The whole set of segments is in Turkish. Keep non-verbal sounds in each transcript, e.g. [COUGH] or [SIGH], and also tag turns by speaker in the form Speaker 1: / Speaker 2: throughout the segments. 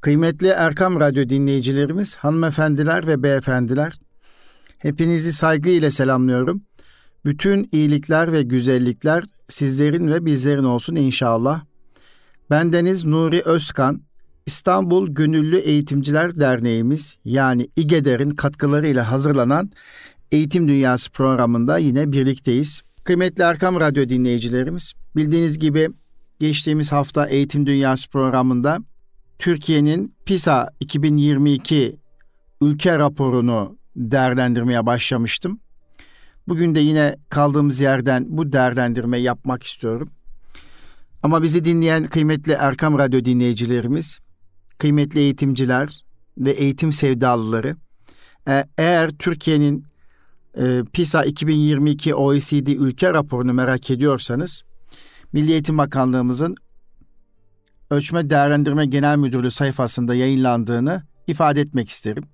Speaker 1: Kıymetli Erkam Radyo dinleyicilerimiz, hanımefendiler ve beyefendiler, hepinizi saygıyla selamlıyorum. Bütün iyilikler ve güzellikler sizlerin ve bizlerin olsun inşallah. Bendeniz Nuri Özkan, İstanbul Gönüllü Eğitimciler Derneğimiz yani İGEDER'in katkılarıyla hazırlanan Eğitim Dünyası programında yine birlikteyiz. Kıymetli Erkam Radyo dinleyicilerimiz, bildiğiniz gibi geçtiğimiz hafta Eğitim Dünyası programında Türkiye'nin PISA 2022 ülke raporunu değerlendirmeye başlamıştım. Bugün de yine kaldığımız yerden bu değerlendirmeyi yapmak istiyorum. Ama bizi dinleyen kıymetli Erkam Radyo dinleyicilerimiz, kıymetli eğitimciler ve eğitim sevdalıları, e, eğer Türkiye'nin e, PISA 2022 OECD ülke raporunu merak ediyorsanız, Milli Eğitim Bakanlığımızın Ölçme Değerlendirme Genel Müdürlüğü sayfasında yayınlandığını ifade etmek isterim.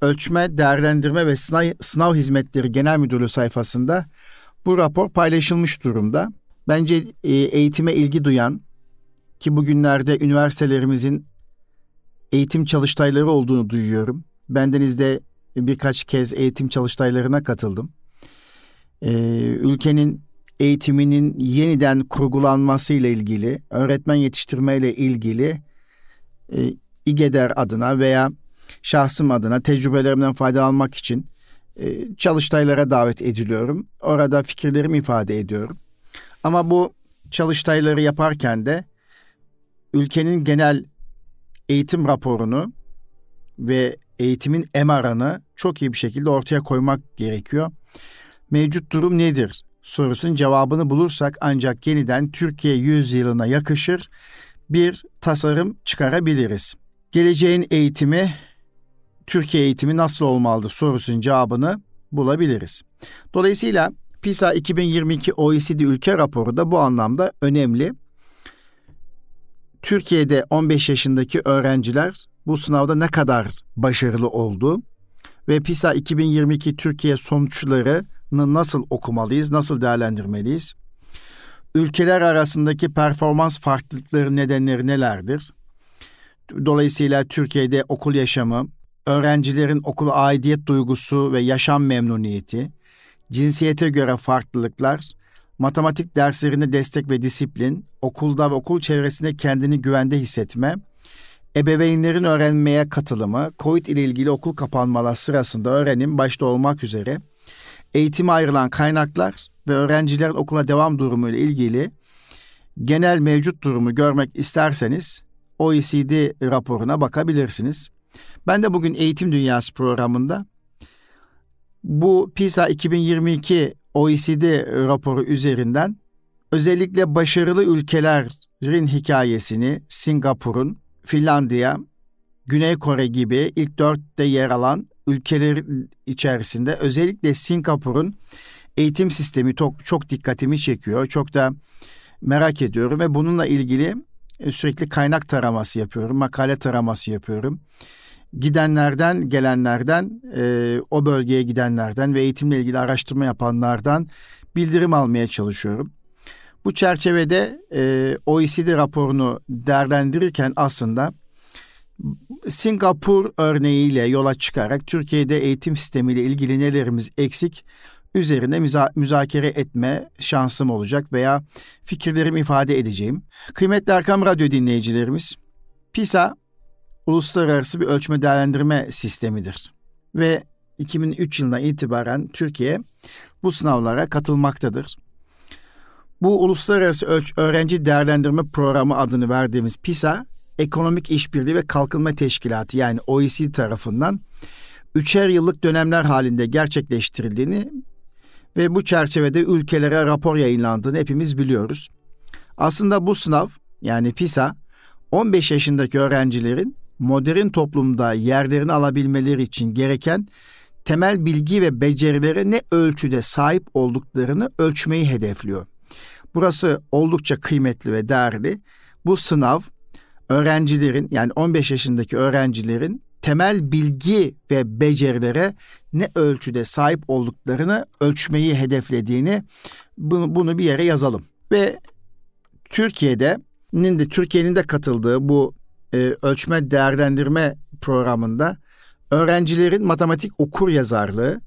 Speaker 1: Ölçme, Değerlendirme ve Sınav, Sınav Hizmetleri Genel Müdürlüğü sayfasında bu rapor paylaşılmış durumda. Bence e, eğitime ilgi duyan ki bugünlerde üniversitelerimizin eğitim çalıştayları olduğunu duyuyorum. Bendeniz de birkaç kez eğitim çalıştaylarına katıldım. Ee, ülkenin eğitiminin yeniden kurgulanması ile ilgili, öğretmen yetiştirme ile ilgili e, İGEDER adına veya şahsım adına tecrübelerimden faydalanmak için e, çalıştaylara davet ediliyorum. Orada fikirlerimi ifade ediyorum. Ama bu çalıştayları yaparken de ülkenin genel eğitim raporunu ve eğitimin MR'ını çok iyi bir şekilde ortaya koymak gerekiyor. Mevcut durum nedir? Sorusunun cevabını bulursak ancak yeniden Türkiye yüzyılına yakışır bir tasarım çıkarabiliriz. Geleceğin eğitimi, Türkiye eğitimi nasıl olmalıdır sorusunun cevabını bulabiliriz. Dolayısıyla PISA 2022 OECD ülke raporu da bu anlamda önemli. Türkiye'de 15 yaşındaki öğrenciler bu sınavda ne kadar başarılı oldu ve PISA 2022 Türkiye sonuçları nasıl okumalıyız, nasıl değerlendirmeliyiz? Ülkeler arasındaki performans farklılıkları nedenleri nelerdir? Dolayısıyla Türkiye'de okul yaşamı, öğrencilerin okula aidiyet duygusu ve yaşam memnuniyeti, cinsiyete göre farklılıklar, matematik derslerinde destek ve disiplin, okulda ve okul çevresinde kendini güvende hissetme, ebeveynlerin öğrenmeye katılımı, COVID ile ilgili okul kapanmaları sırasında öğrenim başta olmak üzere eğitime ayrılan kaynaklar ve öğrencilerin okula devam durumu ile ilgili genel mevcut durumu görmek isterseniz OECD raporuna bakabilirsiniz. Ben de bugün Eğitim Dünyası programında bu PISA 2022 OECD raporu üzerinden özellikle başarılı ülkelerin hikayesini Singapur'un, Finlandiya, Güney Kore gibi ilk dörtte yer alan ülkeler içerisinde özellikle Singapur'un eğitim sistemi çok, çok dikkatimi çekiyor. Çok da merak ediyorum ve bununla ilgili e, sürekli kaynak taraması yapıyorum, makale taraması yapıyorum. Gidenlerden, gelenlerden, e, o bölgeye gidenlerden ve eğitimle ilgili araştırma yapanlardan bildirim almaya çalışıyorum. Bu çerçevede e, OECD raporunu değerlendirirken aslında Singapur örneğiyle yola çıkarak Türkiye'de eğitim sistemiyle ilgili nelerimiz eksik üzerine müza- müzakere etme şansım olacak veya fikirlerimi ifade edeceğim. Kıymetli Erkam Radyo dinleyicilerimiz, PISA uluslararası bir ölçme değerlendirme sistemidir. Ve 2003 yılına itibaren Türkiye bu sınavlara katılmaktadır. Bu Uluslararası Ölç Öğrenci Değerlendirme Programı adını verdiğimiz PISA, Ekonomik İşbirliği ve Kalkınma Teşkilatı yani OECD tarafından üçer yıllık dönemler halinde gerçekleştirildiğini ve bu çerçevede ülkelere rapor yayınlandığını hepimiz biliyoruz. Aslında bu sınav yani PISA 15 yaşındaki öğrencilerin modern toplumda yerlerini alabilmeleri için gereken temel bilgi ve becerilere ne ölçüde sahip olduklarını ölçmeyi hedefliyor. Burası oldukça kıymetli ve değerli. Bu sınav öğrencilerin yani 15 yaşındaki öğrencilerin temel bilgi ve becerilere ne ölçüde sahip olduklarını ölçmeyi hedeflediğini bunu, bunu bir yere yazalım. Ve Türkiye'de de Türkiye'nin de katıldığı bu e, ölçme değerlendirme programında öğrencilerin matematik okur yazarlığı,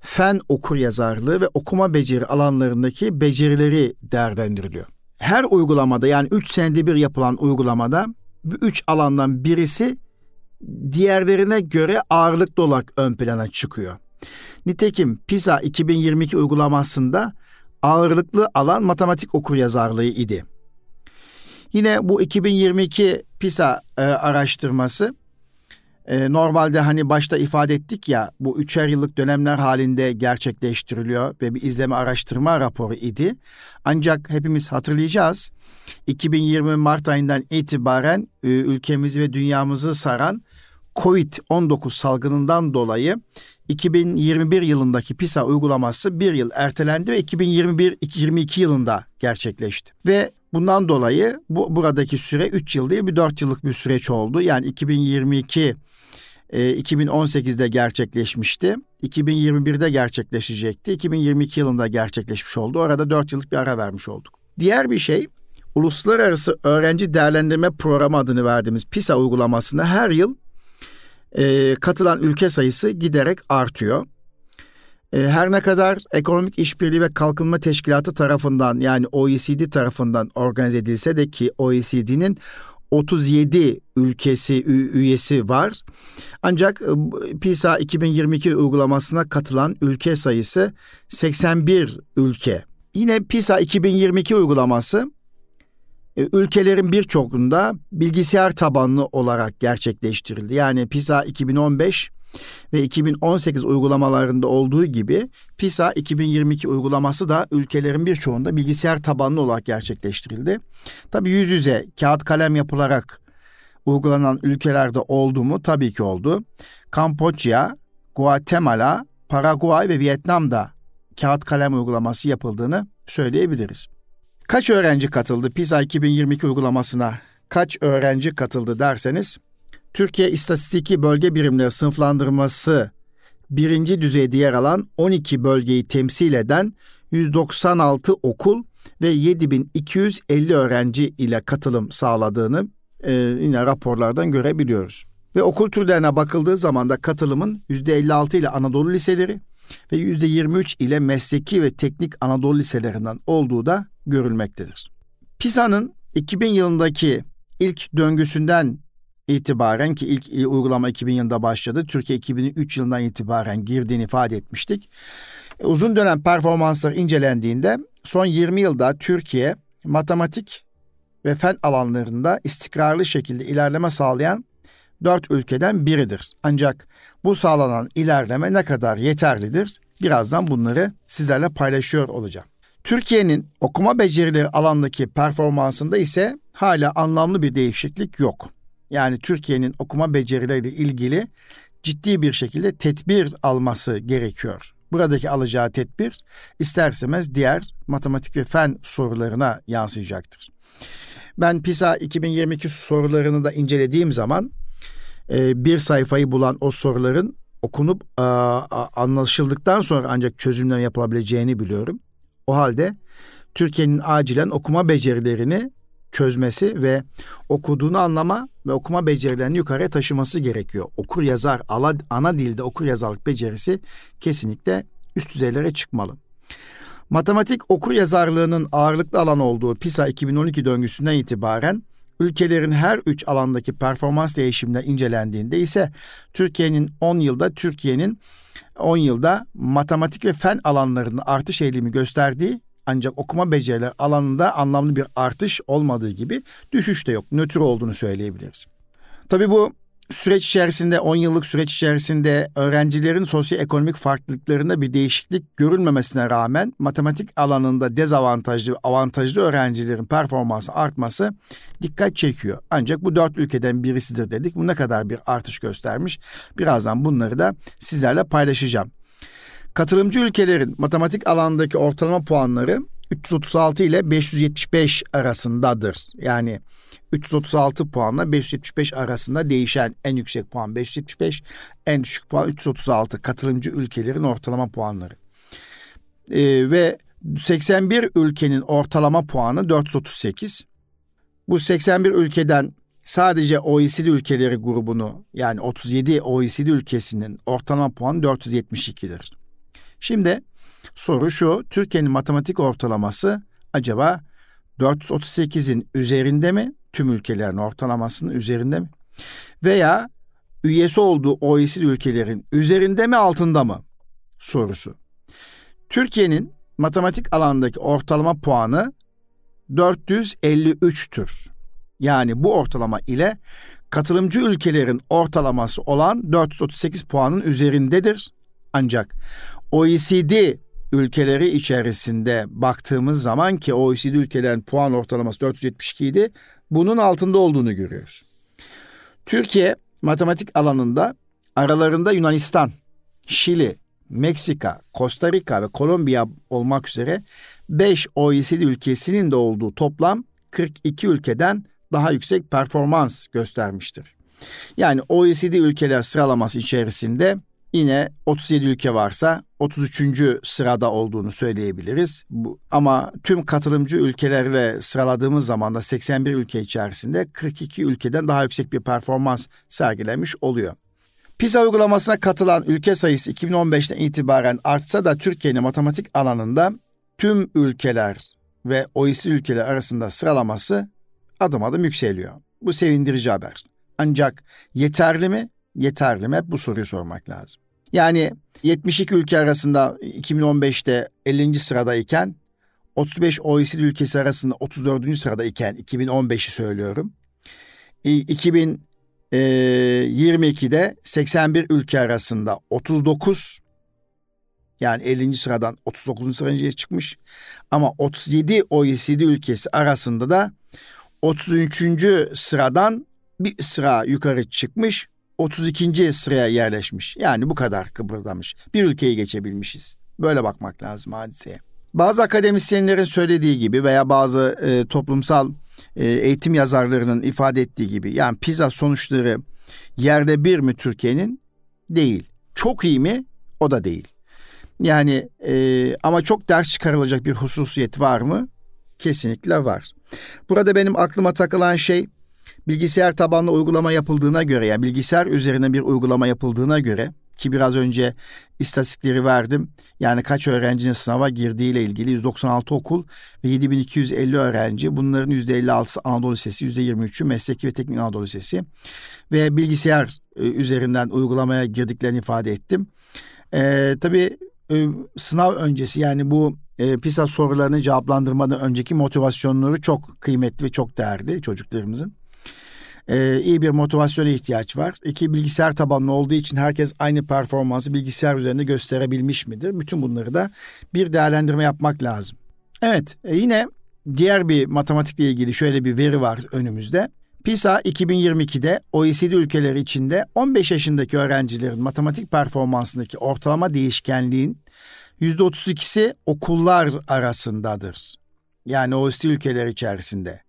Speaker 1: fen okur yazarlığı ve okuma beceri alanlarındaki becerileri değerlendiriliyor. Her uygulamada yani 3 senede bir yapılan uygulamada bu 3 alandan birisi diğerlerine göre ağırlıklı olarak ön plana çıkıyor. Nitekim PISA 2022 uygulamasında ağırlıklı alan matematik okur yazarlığı idi. Yine bu 2022 PISA e, araştırması e, normalde hani başta ifade ettik ya bu üçer yıllık dönemler halinde gerçekleştiriliyor ve bir izleme araştırma raporu idi. Ancak hepimiz hatırlayacağız 2020 Mart ayından itibaren e, ülkemizi ve dünyamızı saran Covid-19 salgınından dolayı 2021 yılındaki PISA uygulaması bir yıl ertelendi ve 2021-2022 yılında gerçekleşti. Ve bundan dolayı bu buradaki süre 3 yıl değil bir 4 yıllık bir süreç oldu. Yani 2022 e, 2018'de gerçekleşmişti. 2021'de gerçekleşecekti. 2022 yılında gerçekleşmiş oldu. Orada 4 yıllık bir ara vermiş olduk. Diğer bir şey Uluslararası Öğrenci Değerlendirme Programı adını verdiğimiz PISA uygulamasında her yıl e, katılan ülke sayısı giderek artıyor. E, her ne kadar Ekonomik İşbirliği ve Kalkınma Teşkilatı tarafından yani OECD tarafından organize edilse de ki OECD'nin 37 ülkesi üyesi var. Ancak e, PISA 2022 uygulamasına katılan ülke sayısı 81 ülke. Yine PISA 2022 uygulaması ülkelerin birçokunda bilgisayar tabanlı olarak gerçekleştirildi. Yani PISA 2015 ve 2018 uygulamalarında olduğu gibi PISA 2022 uygulaması da ülkelerin birçoğunda bilgisayar tabanlı olarak gerçekleştirildi. Tabii yüz yüze kağıt kalem yapılarak uygulanan ülkelerde oldu mu? Tabii ki oldu. Kamboçya, Guatemala, Paraguay ve Vietnam'da kağıt kalem uygulaması yapıldığını söyleyebiliriz. Kaç öğrenci katıldı PISA 2022 uygulamasına? Kaç öğrenci katıldı derseniz, Türkiye İstatistiki Bölge Birimleri sınıflandırması birinci düzeyde yer alan 12 bölgeyi temsil eden 196 okul ve 7250 öğrenci ile katılım sağladığını e, yine raporlardan görebiliyoruz. Ve okul türlerine bakıldığı zaman da katılımın %56 ile Anadolu liseleri ve %23 ile mesleki ve teknik Anadolu liselerinden olduğu da görülmektedir. PISA'nın 2000 yılındaki ilk döngüsünden itibaren ki ilk uygulama 2000 yılında başladı. Türkiye 2003 yılından itibaren girdiğini ifade etmiştik. E, uzun dönem performanslar incelendiğinde son 20 yılda Türkiye matematik ve fen alanlarında istikrarlı şekilde ilerleme sağlayan dört ülkeden biridir. Ancak bu sağlanan ilerleme ne kadar yeterlidir? Birazdan bunları sizlerle paylaşıyor olacağım. Türkiye'nin okuma becerileri alandaki performansında ise hala anlamlı bir değişiklik yok. Yani Türkiye'nin okuma becerileriyle ilgili ciddi bir şekilde tedbir alması gerekiyor. Buradaki alacağı tedbir isterseniz diğer matematik ve fen sorularına yansıyacaktır. Ben PISA 2022 sorularını da incelediğim zaman e, bir sayfayı bulan o soruların okunup anlaşıldıktan sonra ancak çözümler yapılabileceğini biliyorum. O halde Türkiye'nin acilen okuma becerilerini çözmesi ve okuduğunu anlama ve okuma becerilerini yukarıya taşıması gerekiyor. Okur yazar ana, dilde okur yazarlık becerisi kesinlikle üst düzeylere çıkmalı. Matematik okur yazarlığının ağırlıklı alan olduğu PISA 2012 döngüsünden itibaren ülkelerin her üç alandaki performans değişimine incelendiğinde ise Türkiye'nin 10 yılda Türkiye'nin 10 yılda matematik ve fen alanlarında artış eğilimi gösterdiği ancak okuma becerileri alanında anlamlı bir artış olmadığı gibi düşüş de yok. Nötr olduğunu söyleyebiliriz. Tabii bu süreç içerisinde 10 yıllık süreç içerisinde öğrencilerin sosyoekonomik farklılıklarında bir değişiklik görülmemesine rağmen matematik alanında dezavantajlı avantajlı öğrencilerin performansı artması dikkat çekiyor. Ancak bu dört ülkeden birisidir dedik. Bu ne kadar bir artış göstermiş? Birazdan bunları da sizlerle paylaşacağım. Katılımcı ülkelerin matematik alandaki ortalama puanları 336 ile 575 arasındadır. Yani 336 puanla 575 arasında değişen en yüksek puan 575, en düşük puan 336 katılımcı ülkelerin ortalama puanları. Ee, ve 81 ülkenin ortalama puanı 438. Bu 81 ülkeden sadece OECD ülkeleri grubunu yani 37 OECD ülkesinin ortalama puanı 472'dir. Şimdi soru şu, Türkiye'nin matematik ortalaması acaba 438'in üzerinde mi? Tüm ülkelerin ortalamasının üzerinde mi? Veya üyesi olduğu OECD ülkelerin üzerinde mi altında mı? Sorusu. Türkiye'nin matematik alandaki ortalama puanı 453'tür. Yani bu ortalama ile katılımcı ülkelerin ortalaması olan 438 puanın üzerindedir. Ancak OECD ülkeleri içerisinde baktığımız zaman ki OECD ülkelerin puan ortalaması 472 idi. Bunun altında olduğunu görüyoruz. Türkiye matematik alanında aralarında Yunanistan, Şili, Meksika, Costa Rica ve Kolombiya olmak üzere 5 OECD ülkesinin de olduğu toplam 42 ülkeden daha yüksek performans göstermiştir. Yani OECD ülkeler sıralaması içerisinde yine 37 ülke varsa 33. sırada olduğunu söyleyebiliriz. Bu, ama tüm katılımcı ülkelerle sıraladığımız zaman da 81 ülke içerisinde 42 ülkeden daha yüksek bir performans sergilemiş oluyor. PISA uygulamasına katılan ülke sayısı 2015'ten itibaren artsa da Türkiye'nin matematik alanında tüm ülkeler ve OECD ülkeler arasında sıralaması adım adım yükseliyor. Bu sevindirici haber. Ancak yeterli mi? Yeterli mi? Hep bu soruyu sormak lazım. Yani 72 ülke arasında 2015'te 50. sıradayken 35 OECD ülkesi arasında 34. sırada iken 2015'i söylüyorum. 2022'de 81 ülke arasında 39 yani 50. sıradan 39. sıraya çıkmış. Ama 37 OECD ülkesi arasında da 33. sıradan bir sıra yukarı çıkmış. 32. sıraya yerleşmiş. Yani bu kadar kıpırdamış. Bir ülkeyi geçebilmişiz. Böyle bakmak lazım hadiseye. Bazı akademisyenlerin söylediği gibi veya bazı e, toplumsal e, eğitim yazarlarının ifade ettiği gibi yani PISA sonuçları yerde bir mi Türkiye'nin? Değil. Çok iyi mi? O da değil. Yani e, ama çok ders çıkarılacak bir hususiyet var mı? Kesinlikle var. Burada benim aklıma takılan şey bilgisayar tabanlı uygulama yapıldığına göre yani bilgisayar üzerine bir uygulama yapıldığına göre ki biraz önce istatistikleri verdim. Yani kaç öğrencinin sınava girdiğiyle ilgili 196 okul ve 7250 öğrenci. Bunların %56'sı Anadolu Lisesi, %23'ü Mesleki ve Teknik Anadolu Lisesi. Ve bilgisayar e, üzerinden uygulamaya girdiklerini ifade ettim. Ee, tabii e, sınav öncesi yani bu e, PISA sorularını cevaplandırmadan önceki motivasyonları çok kıymetli ve çok değerli çocuklarımızın. E, iyi bir motivasyona ihtiyaç var. İki bilgisayar tabanlı olduğu için herkes aynı performansı bilgisayar üzerinde gösterebilmiş midir? Bütün bunları da bir değerlendirme yapmak lazım. Evet e, yine diğer bir matematikle ilgili şöyle bir veri var önümüzde. PISA 2022'de OECD ülkeleri içinde 15 yaşındaki öğrencilerin matematik performansındaki ortalama değişkenliğin %32'si okullar arasındadır. Yani OECD ülkeleri içerisinde.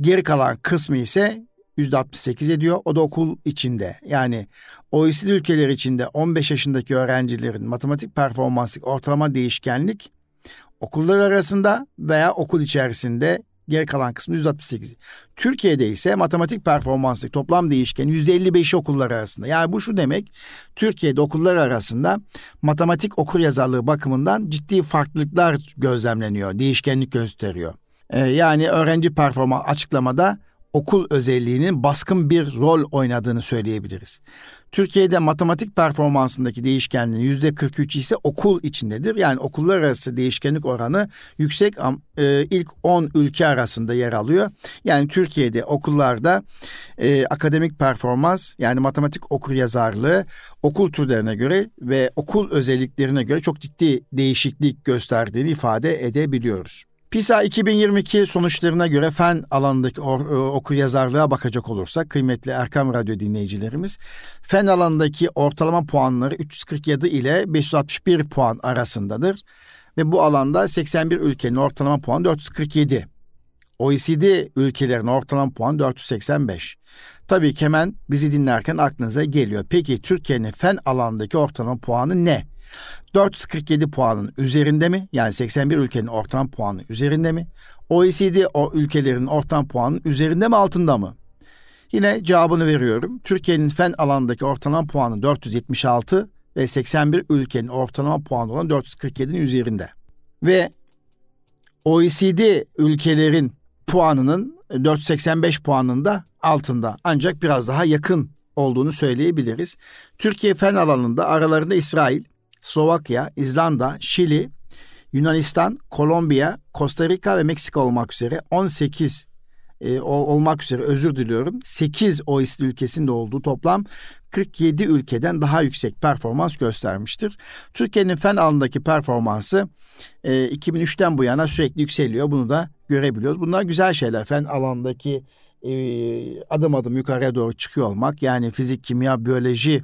Speaker 1: Geri kalan kısmı ise %68 ediyor. O da okul içinde. Yani OECD ülkeleri içinde 15 yaşındaki öğrencilerin matematik performansı ortalama değişkenlik okullar arasında veya okul içerisinde Geri kalan kısmı 168. Türkiye'de ise matematik performanslık toplam değişken %55 okullar arasında. Yani bu şu demek Türkiye'de okullar arasında matematik okur yazarlığı bakımından ciddi farklılıklar gözlemleniyor. Değişkenlik gösteriyor. Ee, yani öğrenci performans açıklamada okul özelliğinin baskın bir rol oynadığını söyleyebiliriz. Türkiye'de matematik performansındaki değişkenliğin yüzde 43 ise okul içindedir. Yani okullar arası değişkenlik oranı yüksek e, ilk 10 ülke arasında yer alıyor. Yani Türkiye'de okullarda e, akademik performans yani matematik okur yazarlığı okul türlerine göre ve okul özelliklerine göre çok ciddi değişiklik gösterdiğini ifade edebiliyoruz. PISA 2022 sonuçlarına göre fen alanındaki e, okur yazarlığa bakacak olursak kıymetli Erkam Radyo dinleyicilerimiz fen alanındaki ortalama puanları 347 ile 561 puan arasındadır. Ve bu alanda 81 ülkenin ortalama puanı 447. OECD ülkelerin ortalama puanı 485. Tabii ki hemen bizi dinlerken aklınıza geliyor. Peki Türkiye'nin fen alanındaki ortalama puanı ne? 447 puanın üzerinde mi? Yani 81 ülkenin ortam puanı üzerinde mi? OECD o ülkelerin ortam puanı üzerinde mi altında mı? Yine cevabını veriyorum. Türkiye'nin fen alanındaki ortalama puanı 476 ve 81 ülkenin ortalama puanı olan 447'nin üzerinde. Ve OECD ülkelerin puanının 485 puanında altında ancak biraz daha yakın olduğunu söyleyebiliriz. Türkiye fen alanında aralarında İsrail, Slovakya, İzlanda, Şili, Yunanistan, Kolombiya, Costa Rica ve Meksika olmak üzere 18 e, olmak üzere özür diliyorum 8 OECD ülkesinde olduğu toplam 47 ülkeden daha yüksek performans göstermiştir. Türkiye'nin fen alanındaki performansı e, 2003'ten bu yana sürekli yükseliyor. Bunu da görebiliyoruz. Bunlar güzel şeyler. Fen alanındaki e, adım adım yukarıya doğru çıkıyor olmak yani fizik, kimya, biyoloji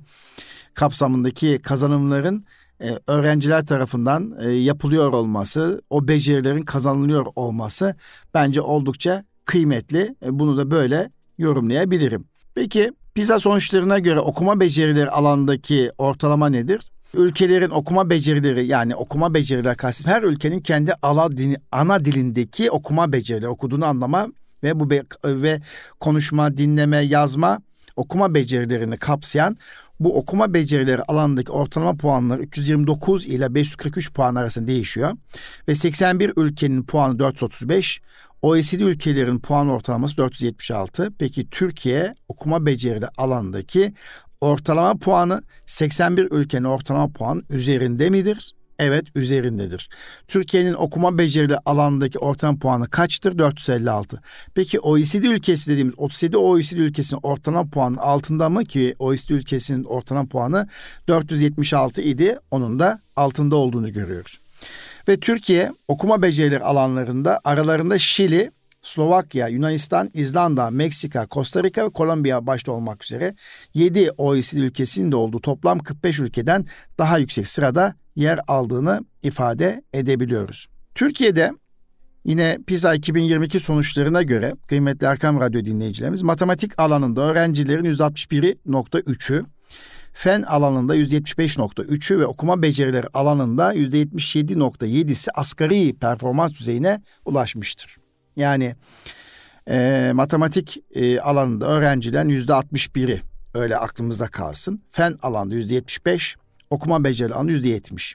Speaker 1: kapsamındaki kazanımların e, öğrenciler tarafından e, yapılıyor olması, o becerilerin kazanılıyor olması bence oldukça kıymetli. E, bunu da böyle yorumlayabilirim. Peki PISA sonuçlarına göre okuma becerileri alandaki ortalama nedir? Ülkelerin okuma becerileri yani okuma becerileri kastet her ülkenin kendi ala dini, ana dilindeki okuma becerileri okuduğunu anlama ve bu be, ve konuşma, dinleme, yazma okuma becerilerini kapsayan bu okuma becerileri alanındaki ortalama puanlar 329 ile 543 puan arasında değişiyor. Ve 81 ülkenin puanı 435, OECD ülkelerin puan ortalaması 476. Peki Türkiye okuma becerileri alanındaki ortalama puanı 81 ülkenin ortalama puan üzerinde midir? Evet üzerindedir. Türkiye'nin okuma becerileri alanındaki ortalama puanı kaçtır? 456. Peki OECD ülkesi dediğimiz 37 OECD ülkesinin ortalama puanı altında mı ki OECD ülkesinin ortalama puanı 476 idi. Onun da altında olduğunu görüyoruz. Ve Türkiye okuma becerileri alanlarında aralarında Şili, Slovakya, Yunanistan, İzlanda, Meksika, Costa Rica ve Kolombiya başta olmak üzere 7 OECD ülkesinde olduğu toplam 45 ülkeden daha yüksek sırada yer aldığını ifade edebiliyoruz. Türkiye'de yine PISA 2022 sonuçlarına göre kıymetli Erkam Radyo dinleyicilerimiz matematik alanında öğrencilerin %61.3'ü, fen alanında %75.3'ü ve okuma becerileri alanında %77.7'si asgari performans düzeyine ulaşmıştır. Yani e, matematik e, alanında öğrencilerin %61'i öyle aklımızda kalsın. Fen alanda %75, okuma beceri alanı %70.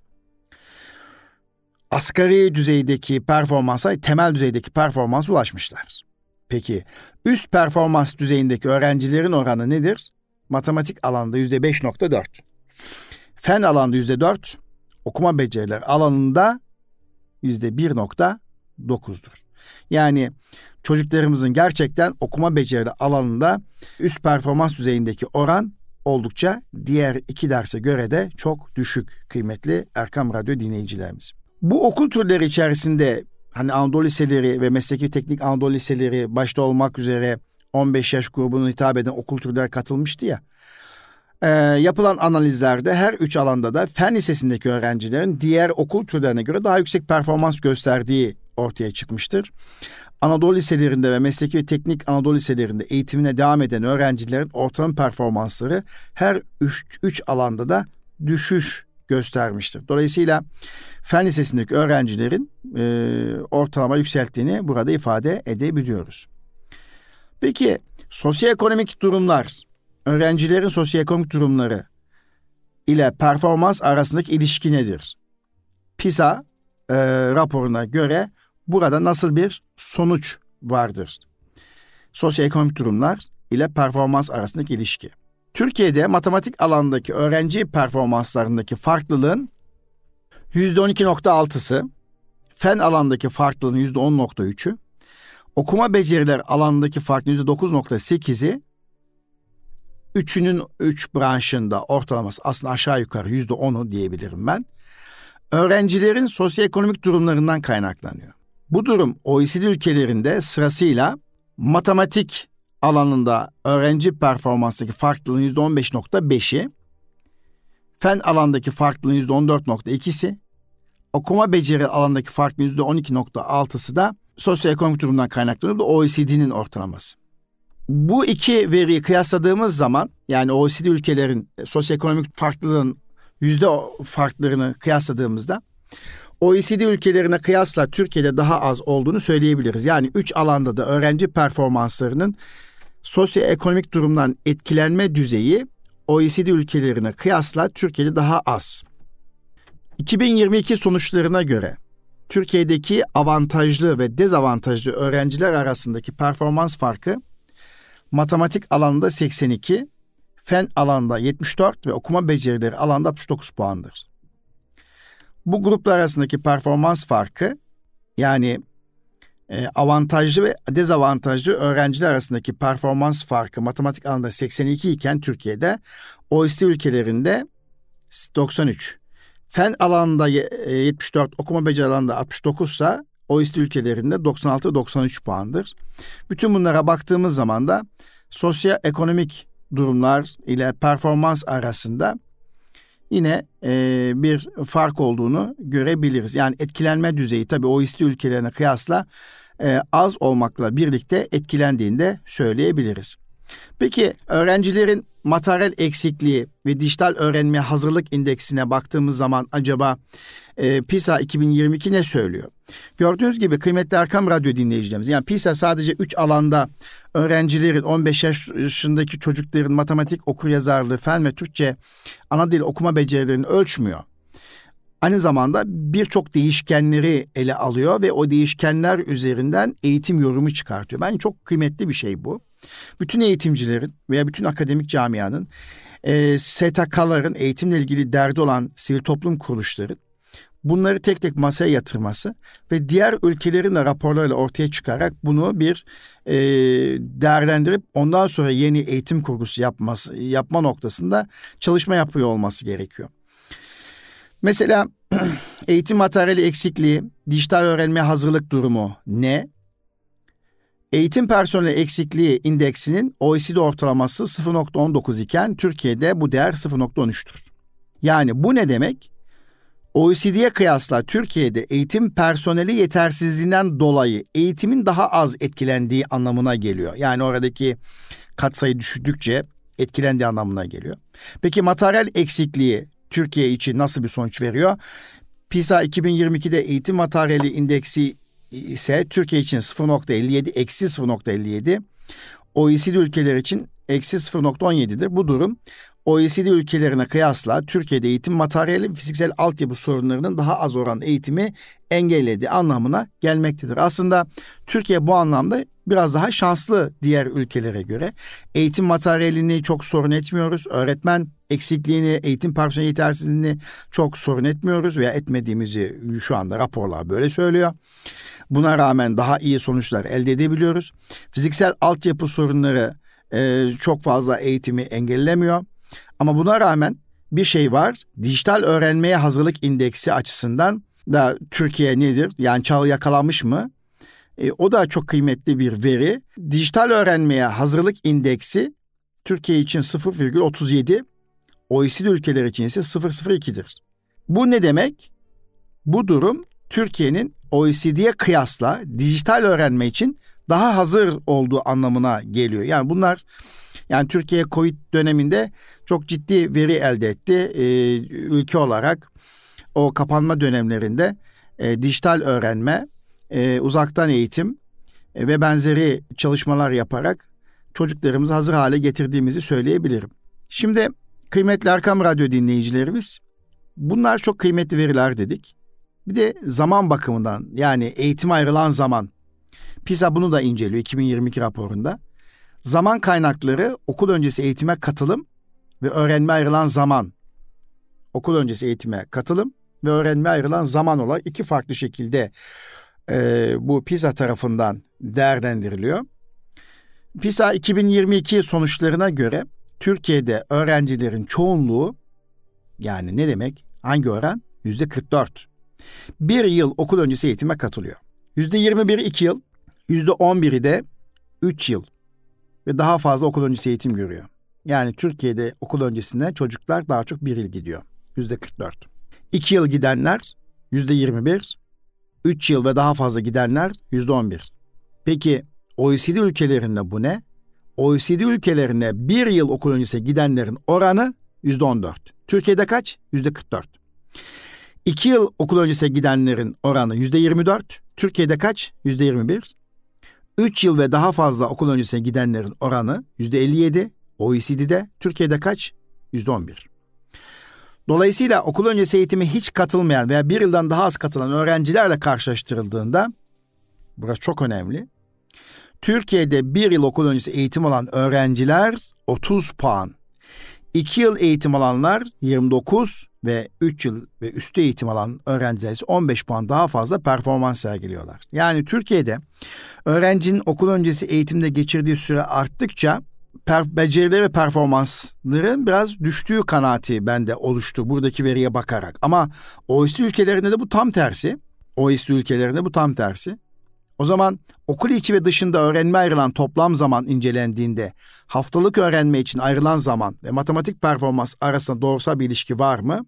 Speaker 1: Asgari düzeydeki performansa, temel düzeydeki performansa ulaşmışlar. Peki üst performans düzeyindeki öğrencilerin oranı nedir? Matematik alanda yüzde beş nokta dört. Fen alanda yüzde dört. Okuma beceriler alanında yüzde bir nokta dokuzdur. Yani çocuklarımızın gerçekten okuma becerileri alanında üst performans düzeyindeki oran oldukça diğer iki derse göre de çok düşük kıymetli Erkam Radyo dinleyicilerimiz. Bu okul türleri içerisinde hani Anadolu Liseleri ve Mesleki Teknik Anadolu Liseleri başta olmak üzere 15 yaş grubuna hitap eden okul türleri katılmıştı ya. E, yapılan analizlerde her üç alanda da fen lisesindeki öğrencilerin diğer okul türlerine göre daha yüksek performans gösterdiği ortaya çıkmıştır. Anadolu liselerinde ve mesleki ve teknik Anadolu liselerinde eğitimine devam eden öğrencilerin ortalama performansları her üç, alanda da düşüş göstermiştir. Dolayısıyla fen lisesindeki öğrencilerin e, ortalama yükselttiğini burada ifade edebiliyoruz. Peki sosyoekonomik durumlar, öğrencilerin sosyoekonomik durumları ile performans arasındaki ilişki nedir? PISA e, raporuna göre burada nasıl bir sonuç vardır? Sosyoekonomik durumlar ile performans arasındaki ilişki. Türkiye'de matematik alandaki öğrenci performanslarındaki farklılığın %12.6'sı, fen alandaki farklılığın %10.3'ü, okuma beceriler alanındaki farkın %9.8'i, üçünün üç branşında ortalaması aslında aşağı yukarı %10'u diyebilirim ben. Öğrencilerin sosyoekonomik durumlarından kaynaklanıyor. Bu durum OECD ülkelerinde sırasıyla matematik alanında öğrenci performansındaki farklılığın %15.5'i, fen alandaki farklılığın %14.2'si, okuma beceri alandaki farklılığın %12.6'sı da sosyoekonomik durumdan kaynaklanıyor. Bu OECD'nin ortalaması. Bu iki veriyi kıyasladığımız zaman yani OECD ülkelerin sosyoekonomik farklılığın yüzde farklarını kıyasladığımızda OECD ülkelerine kıyasla Türkiye'de daha az olduğunu söyleyebiliriz. Yani üç alanda da öğrenci performanslarının sosyoekonomik durumdan etkilenme düzeyi OECD ülkelerine kıyasla Türkiye'de daha az. 2022 sonuçlarına göre Türkiye'deki avantajlı ve dezavantajlı öğrenciler arasındaki performans farkı matematik alanında 82, fen alanında 74 ve okuma becerileri alanda 69 puandır. Bu gruplar arasındaki performans farkı yani e, avantajlı ve dezavantajlı öğrenciler arasındaki performans farkı matematik alanında 82 iken Türkiye'de OECD ülkelerinde 93. Fen alanında 74, e, okuma beceri alanında 69 ise OECD ülkelerinde 96 93 puandır. Bütün bunlara baktığımız zaman da sosyoekonomik durumlar ile performans arasında yine e, bir fark olduğunu görebiliriz. Yani etkilenme düzeyi tabii OECD ülkelerine kıyasla e, az olmakla birlikte etkilendiğinde söyleyebiliriz. Peki öğrencilerin materyal eksikliği ve dijital öğrenmeye hazırlık indeksine baktığımız zaman acaba e, PISA 2022 ne söylüyor? Gördüğünüz gibi kıymetli Erkam Radyo dinleyicilerimiz yani PISA sadece 3 alanda öğrencilerin 15 yaş yaşındaki çocukların matematik okuryazarlığı, fen ve Türkçe ana dil okuma becerilerini ölçmüyor aynı zamanda birçok değişkenleri ele alıyor ve o değişkenler üzerinden eğitim yorumu çıkartıyor. Bence çok kıymetli bir şey bu. Bütün eğitimcilerin veya bütün akademik camianın, e, STK'ların eğitimle ilgili derdi olan sivil toplum kuruluşları bunları tek tek masaya yatırması ve diğer ülkelerin de raporlarıyla ortaya çıkarak bunu bir e, değerlendirip ondan sonra yeni eğitim kurgusu yapması yapma noktasında çalışma yapıyor olması gerekiyor. Mesela [CLEARS THROAT] eğitim materyali eksikliği, dijital öğrenme hazırlık durumu ne? Eğitim personeli eksikliği indeksinin OECD ortalaması 0.19 iken Türkiye'de bu değer 0.13'tür. Yani bu ne demek? OECD'ye kıyasla Türkiye'de eğitim personeli yetersizliğinden dolayı eğitimin daha az etkilendiği anlamına geliyor. Yani oradaki katsayı düşürdükçe etkilendiği anlamına geliyor. Peki materyal eksikliği Türkiye için nasıl bir sonuç veriyor? PISA 2022'de eğitim materyali indeksi ise Türkiye için 0.57, eksi 0.57. OECD ülkeler için eksi 0.17'dir. Bu durum OECD ülkelerine kıyasla Türkiye'de eğitim materyali ve fiziksel altyapı sorunlarının daha az oran eğitimi engellediği anlamına gelmektedir. Aslında Türkiye bu anlamda biraz daha şanslı diğer ülkelere göre. Eğitim materyalini çok sorun etmiyoruz. Öğretmen eksikliğini, eğitim personeli yetersizliğini çok sorun etmiyoruz veya etmediğimizi şu anda raporlar böyle söylüyor. Buna rağmen daha iyi sonuçlar elde edebiliyoruz. Fiziksel altyapı sorunları e, çok fazla eğitimi engellemiyor. Ama buna rağmen bir şey var. Dijital öğrenmeye hazırlık indeksi açısından da Türkiye nedir? Yani çağ yakalamış mı? E, o da çok kıymetli bir veri. Dijital öğrenmeye hazırlık indeksi Türkiye için 0,37, OECD ülkeler için ise 0,02'dir. Bu ne demek? Bu durum Türkiye'nin OECD'ye kıyasla dijital öğrenme için daha hazır olduğu anlamına geliyor. Yani bunlar yani Türkiye Covid döneminde çok ciddi veri elde etti. Ee, ülke olarak o kapanma dönemlerinde e, dijital öğrenme, e, uzaktan eğitim e, ve benzeri çalışmalar yaparak çocuklarımızı hazır hale getirdiğimizi söyleyebilirim. Şimdi kıymetli Erkam Radyo dinleyicilerimiz bunlar çok kıymetli veriler dedik. Bir de zaman bakımından yani eğitime ayrılan zaman. PISA bunu da inceliyor 2022 raporunda. Zaman kaynakları okul öncesi eğitime katılım ve öğrenme ayrılan zaman. Okul öncesi eğitime katılım ve öğrenme ayrılan zaman olarak iki farklı şekilde e, bu PISA tarafından değerlendiriliyor. PISA 2022 sonuçlarına göre Türkiye'de öğrencilerin çoğunluğu yani ne demek? Hangi oran? Yüzde 44. Bir yıl okul öncesi eğitime katılıyor. Yüzde 21 iki yıl, yüzde 11'i de üç yıl ve daha fazla okul öncesi eğitim görüyor. Yani Türkiye'de okul öncesinde çocuklar daha çok bir yıl gidiyor. Yüzde 44. İki yıl gidenler yüzde 21. Üç yıl ve daha fazla gidenler yüzde 11. Peki OECD ülkelerinde bu ne? OECD ülkelerine bir yıl okul öncesi gidenlerin oranı yüzde 14. Türkiye'de kaç? Yüzde 44. İki yıl okul öncesi gidenlerin oranı yüzde 24. Türkiye'de kaç? Yüzde 21. 3 yıl ve daha fazla okul öncesine gidenlerin oranı %57. OECD'de Türkiye'de kaç? %11. Dolayısıyla okul öncesi eğitime hiç katılmayan veya bir yıldan daha az katılan öğrencilerle karşılaştırıldığında burası çok önemli. Türkiye'de bir yıl okul öncesi eğitim alan öğrenciler 30 puan. 2 yıl eğitim alanlar 29 ve 3 yıl ve üstü eğitim alan öğrenciler ise 15 puan daha fazla performans sergiliyorlar. Yani Türkiye'de öğrencinin okul öncesi eğitimde geçirdiği süre arttıkça per, becerileri ve performansları biraz düştüğü kanaati bende oluştu buradaki veriye bakarak. Ama OECD ülkelerinde de bu tam tersi. OECD ülkelerinde bu tam tersi. O zaman okul içi ve dışında öğrenme ayrılan toplam zaman incelendiğinde haftalık öğrenme için ayrılan zaman ve matematik performans arasında doğrusal bir ilişki var mı?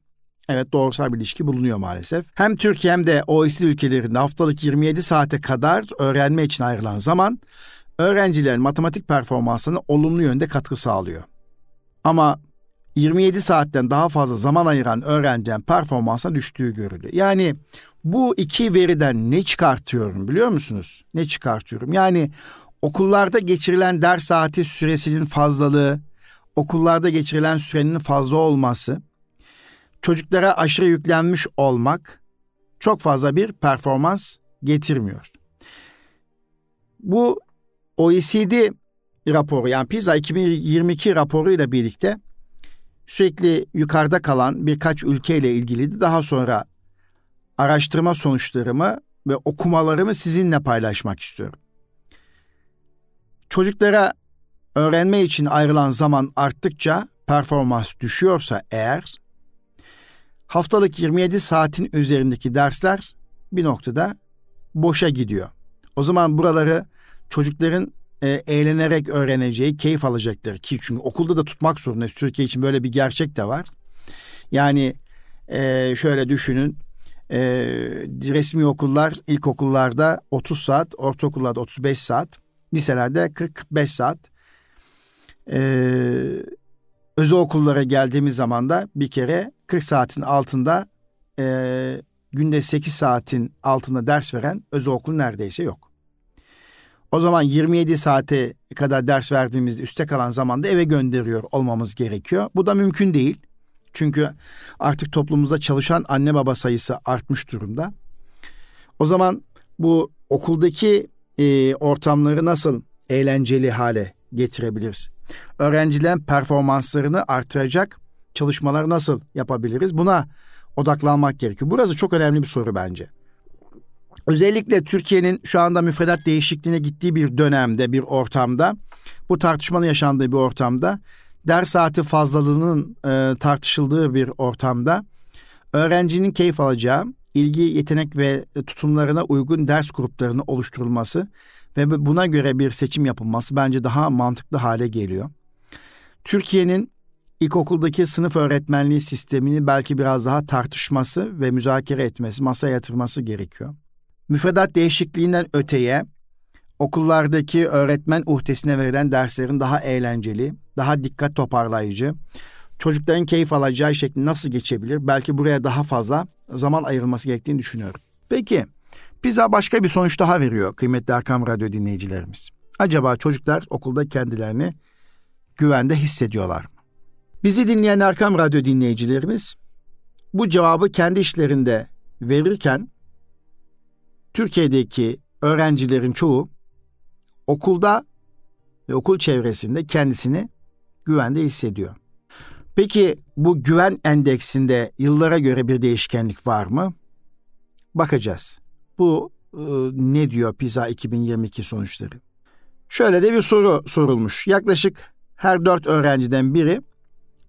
Speaker 1: Evet doğrusal bir ilişki bulunuyor maalesef. Hem Türkiye hem de OECD ülkelerinde haftalık 27 saate kadar öğrenme için ayrılan zaman öğrencilerin matematik performansına olumlu yönde katkı sağlıyor. Ama 27 saatten daha fazla zaman ayıran öğrencinin performansa düştüğü görülüyor. Yani bu iki veriden ne çıkartıyorum biliyor musunuz? Ne çıkartıyorum? Yani okullarda geçirilen ders saati süresinin fazlalığı, okullarda geçirilen sürenin fazla olması, çocuklara aşırı yüklenmiş olmak çok fazla bir performans getirmiyor. Bu OECD raporu yani PISA 2022 raporu ile birlikte sürekli yukarıda kalan birkaç ülkeyle ilgili daha sonra araştırma sonuçlarımı ve okumalarımı sizinle paylaşmak istiyorum. Çocuklara öğrenme için ayrılan zaman arttıkça performans düşüyorsa eğer haftalık 27 saatin üzerindeki dersler bir noktada boşa gidiyor. O zaman buraları çocukların e, eğlenerek öğreneceği, keyif alacaktır ki çünkü okulda da tutmak zorundayız. Türkiye için böyle bir gerçek de var. Yani e, şöyle düşünün. E, resmi okullar ilkokullarda 30 saat, ortaokullarda 35 saat, liselerde 45 saat. E, özel okullara geldiğimiz zaman da bir kere 40 saatin altında e, günde 8 saatin altında ders veren özel okul neredeyse yok. O zaman 27 saate kadar ders verdiğimizde üste kalan zamanda eve gönderiyor olmamız gerekiyor. Bu da mümkün değil. Çünkü artık toplumumuzda çalışan anne baba sayısı artmış durumda. O zaman bu okuldaki e, ortamları nasıl eğlenceli hale getirebiliriz? Öğrencilerin performanslarını artıracak çalışmalar nasıl yapabiliriz? Buna odaklanmak gerekiyor. Burası çok önemli bir soru bence. Özellikle Türkiye'nin şu anda müfredat değişikliğine gittiği bir dönemde, bir ortamda, bu tartışmanın yaşandığı bir ortamda, ders saati fazlalığının e, tartışıldığı bir ortamda, öğrencinin keyif alacağı, ilgi, yetenek ve tutumlarına uygun ders gruplarının oluşturulması ve buna göre bir seçim yapılması bence daha mantıklı hale geliyor. Türkiye'nin ilkokuldaki sınıf öğretmenliği sistemini belki biraz daha tartışması ve müzakere etmesi, masaya yatırması gerekiyor müfredat değişikliğinden öteye okullardaki öğretmen uhdesine verilen derslerin daha eğlenceli, daha dikkat toparlayıcı, çocukların keyif alacağı şekli nasıl geçebilir? Belki buraya daha fazla zaman ayrılması gerektiğini düşünüyorum. Peki, PISA başka bir sonuç daha veriyor kıymetli Erkam Radyo dinleyicilerimiz. Acaba çocuklar okulda kendilerini güvende hissediyorlar mı? Bizi dinleyen Erkam Radyo dinleyicilerimiz bu cevabı kendi işlerinde verirken Türkiye'deki öğrencilerin çoğu okulda ve okul çevresinde kendisini güvende hissediyor. Peki bu güven endeksinde yıllara göre bir değişkenlik var mı? Bakacağız. Bu e, ne diyor PISA 2022 sonuçları? Şöyle de bir soru sorulmuş. Yaklaşık her dört öğrenciden biri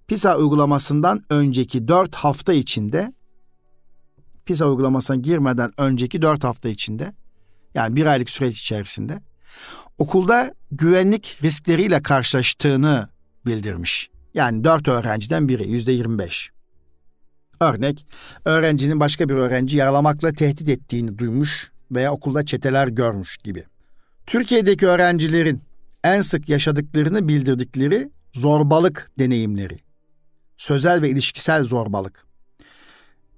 Speaker 1: PISA uygulamasından önceki dört hafta içinde PISA uygulamasına girmeden önceki dört hafta içinde yani bir aylık süreç içerisinde okulda güvenlik riskleriyle karşılaştığını bildirmiş. Yani dört öğrenciden biri yüzde yirmi beş. Örnek, öğrencinin başka bir öğrenci yaralamakla tehdit ettiğini duymuş veya okulda çeteler görmüş gibi. Türkiye'deki öğrencilerin en sık yaşadıklarını bildirdikleri zorbalık deneyimleri. Sözel ve ilişkisel zorbalık.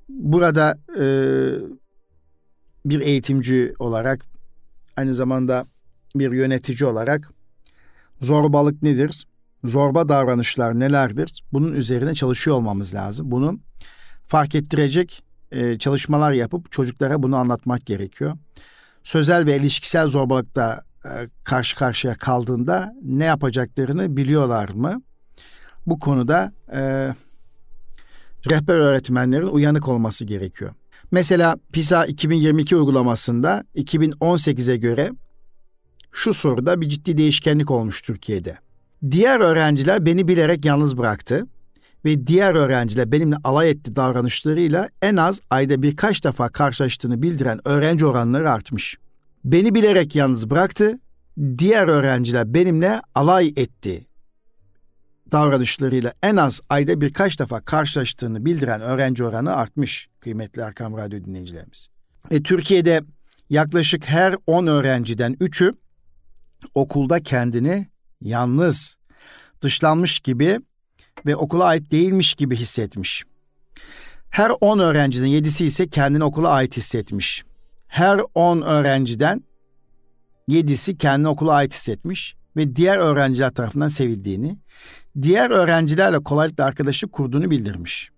Speaker 1: Burada e, bir eğitimci olarak aynı zamanda bir yönetici olarak zorbalık nedir? Zorba davranışlar nelerdir? Bunun üzerine çalışıyor olmamız lazım. Bunu fark ettirecek e, çalışmalar yapıp çocuklara bunu anlatmak gerekiyor. Sözel ve ilişkisel zorbalıkta e, karşı karşıya kaldığında ne yapacaklarını biliyorlar mı? Bu konuda e, rehber öğretmenlerin uyanık olması gerekiyor. Mesela PISA 2022 uygulamasında 2018'e göre şu soruda bir ciddi değişkenlik olmuş Türkiye'de. Diğer öğrenciler beni bilerek yalnız bıraktı ve diğer öğrenciler benimle alay etti davranışlarıyla en az ayda birkaç defa karşılaştığını bildiren öğrenci oranları artmış. Beni bilerek yalnız bıraktı, diğer öğrenciler benimle alay etti davranışlarıyla en az ayda birkaç defa karşılaştığını bildiren öğrenci oranı artmış kıymetli Erkam Radyo dinleyicilerimiz. E, Türkiye'de yaklaşık her 10 öğrenciden 3'ü okulda kendini yalnız, dışlanmış gibi ve okula ait değilmiş gibi hissetmiş. Her 10 öğrenciden 7'si ise kendini okula ait hissetmiş. Her 10 öğrenciden 7'si kendini okula ait hissetmiş ve diğer öğrenciler tarafından sevildiğini, diğer öğrencilerle kolaylıkla arkadaşlık kurduğunu bildirmiş.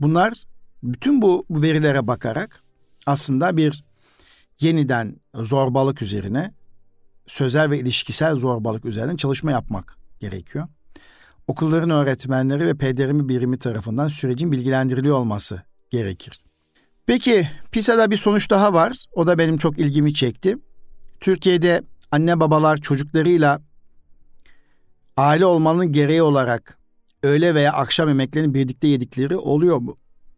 Speaker 1: Bunlar bütün bu verilere bakarak aslında bir yeniden zorbalık üzerine, sözel ve ilişkisel zorbalık üzerine çalışma yapmak gerekiyor. Okulların öğretmenleri ve PDRM birimi tarafından sürecin bilgilendiriliyor olması gerekir. Peki PISA'da bir sonuç daha var. O da benim çok ilgimi çekti. Türkiye'de anne babalar çocuklarıyla aile olmanın gereği olarak öğle veya akşam yemeklerini birlikte yedikleri oluyor mu?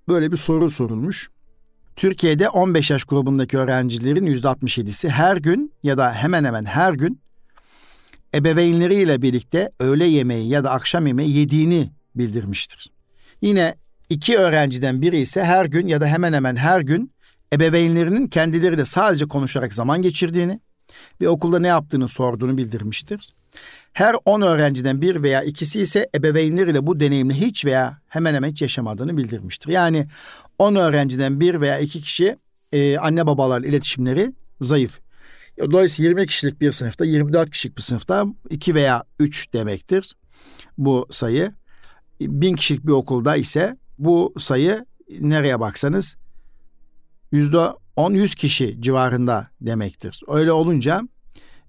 Speaker 1: Böyle bir soru sorulmuş. Türkiye'de 15 yaş grubundaki öğrencilerin %67'si her gün ya da hemen hemen her gün ebeveynleriyle birlikte öğle yemeği ya da akşam yemeği yediğini bildirmiştir. Yine iki öğrenciden biri ise her gün ya da hemen hemen her gün ebeveynlerinin kendileriyle sadece konuşarak zaman geçirdiğini ve okulda ne yaptığını sorduğunu bildirmiştir. Her 10 öğrenciden bir veya ikisi ise ebeveynleriyle bu deneyimle hiç veya hemen hemen hiç yaşamadığını bildirmiştir. Yani 10 öğrenciden bir veya iki kişi e, anne babalarla iletişimleri zayıf. Dolayısıyla 20 kişilik bir sınıfta, 24 kişilik bir sınıfta 2 veya 3 demektir bu sayı. 1000 kişilik bir okulda ise bu sayı nereye baksanız yüzde 10 100 kişi civarında demektir. Öyle olunca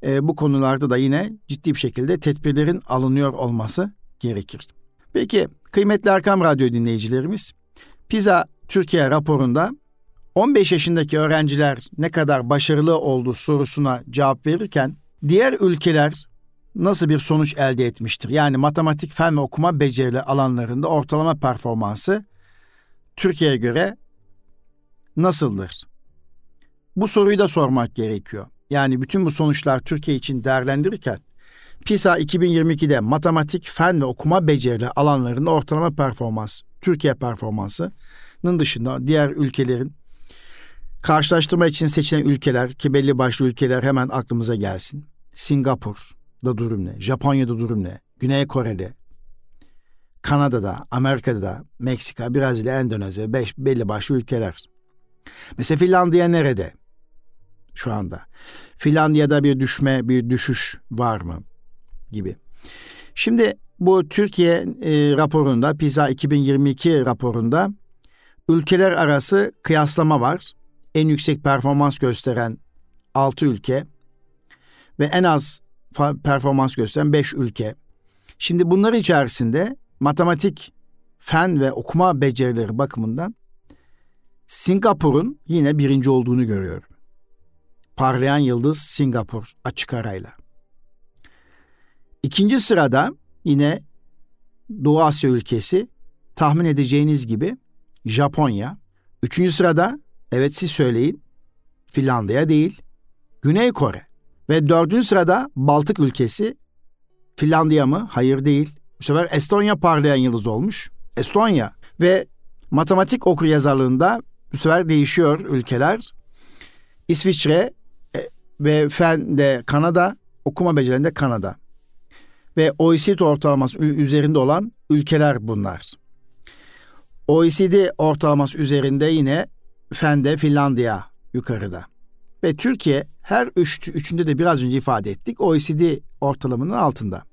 Speaker 1: e, bu konularda da yine ciddi bir şekilde tedbirlerin alınıyor olması gerekir. Peki kıymetli Erkam Radyo dinleyicilerimiz, PISA Türkiye raporunda 15 yaşındaki öğrenciler ne kadar başarılı oldu sorusuna cevap verirken diğer ülkeler nasıl bir sonuç elde etmiştir? Yani matematik, fen ve okuma becerileri alanlarında ortalama performansı Türkiye'ye göre nasıldır? Bu soruyu da sormak gerekiyor. Yani bütün bu sonuçlar Türkiye için değerlendirirken PISA 2022'de matematik, fen ve okuma becerileri alanlarında ortalama performans, Türkiye performansının dışında diğer ülkelerin karşılaştırma için seçilen ülkeler ki belli başlı ülkeler hemen aklımıza gelsin. Singapur'da durum ne? Japonya'da durum ne? Güney Kore'de, Kanada'da, Amerika'da, Meksika, Brezilya, Endonezya beş, belli başlı ülkeler. Mesela Finlandiya nerede? şu anda. Finlandiya'da bir düşme, bir düşüş var mı gibi. Şimdi bu Türkiye e, raporunda, PISA 2022 raporunda ülkeler arası kıyaslama var. En yüksek performans gösteren 6 ülke ve en az performans gösteren 5 ülke. Şimdi bunlar içerisinde matematik, fen ve okuma becerileri bakımından Singapur'un yine birinci olduğunu görüyorum. Parlayan Yıldız Singapur açık arayla. İkinci sırada yine Doğu Asya ülkesi tahmin edeceğiniz gibi Japonya. Üçüncü sırada evet siz söyleyin Finlandiya değil Güney Kore. Ve dördüncü sırada Baltık ülkesi Finlandiya mı? Hayır değil. Bu sefer Estonya parlayan yıldız olmuş. Estonya ve matematik okur yazarlığında bu sefer değişiyor ülkeler. İsviçre ve fen de Kanada, okuma becerilerinde Kanada. Ve OECD ortalaması üzerinde olan ülkeler bunlar. OECD ortalaması üzerinde yine fende Finlandiya yukarıda. Ve Türkiye her üç, üçünde de biraz önce ifade ettik OECD ortalamanın altında.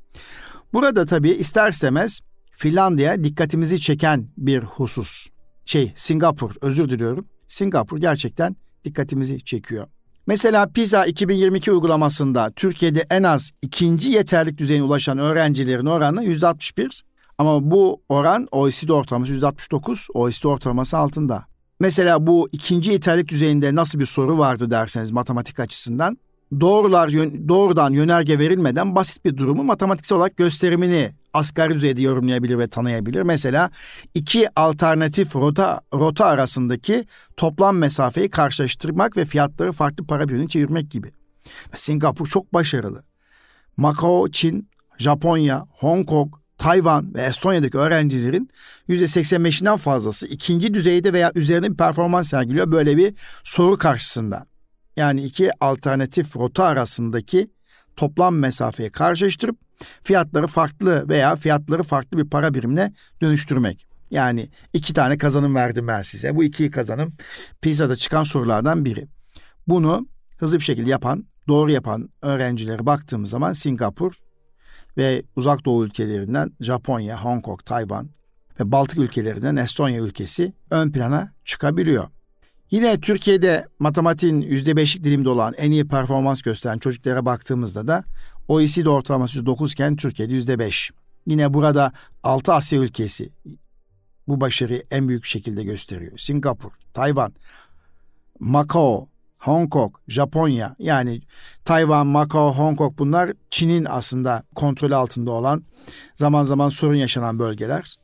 Speaker 1: Burada tabii ister istemez Finlandiya dikkatimizi çeken bir husus. Şey Singapur özür diliyorum. Singapur gerçekten dikkatimizi çekiyor. Mesela PISA 2022 uygulamasında Türkiye'de en az ikinci yeterlik düzeyine ulaşan öğrencilerin oranı %61. Ama bu oran OECD ortalaması %69, OECD ortalaması altında. Mesela bu ikinci yeterlik düzeyinde nasıl bir soru vardı derseniz matematik açısından doğrular doğrudan yönerge verilmeden basit bir durumu matematiksel olarak gösterimini asgari düzeyde yorumlayabilir ve tanıyabilir. Mesela iki alternatif rota rota arasındaki toplam mesafeyi karşılaştırmak ve fiyatları farklı para birimine çevirmek gibi. Singapur çok başarılı. Macao, Çin, Japonya, Hong Kong, Tayvan ve Estonya'daki öğrencilerin %85'inden fazlası ikinci düzeyde veya üzerinde bir performans sergiliyor böyle bir soru karşısında. Yani iki alternatif rota arasındaki toplam mesafeyi karşılaştırıp fiyatları farklı veya fiyatları farklı bir para birimine dönüştürmek. Yani iki tane kazanım verdim ben size. Bu iki kazanım PISA'da çıkan sorulardan biri. Bunu hızlı bir şekilde yapan, doğru yapan öğrencilere baktığımız zaman Singapur ve uzak doğu ülkelerinden Japonya, Hong Kong, Tayvan ve Baltık ülkelerinden Estonya ülkesi ön plana çıkabiliyor. Yine Türkiye'de matematiğin %5'lik dilimde olan en iyi performans gösteren çocuklara baktığımızda da OECD ortalaması %9 iken Türkiye'de %5. Yine burada 6 Asya ülkesi bu başarıyı en büyük şekilde gösteriyor. Singapur, Tayvan, Macao, Hong Kong, Japonya yani Tayvan, Macao, Hong Kong bunlar Çin'in aslında kontrolü altında olan zaman zaman sorun yaşanan bölgeler.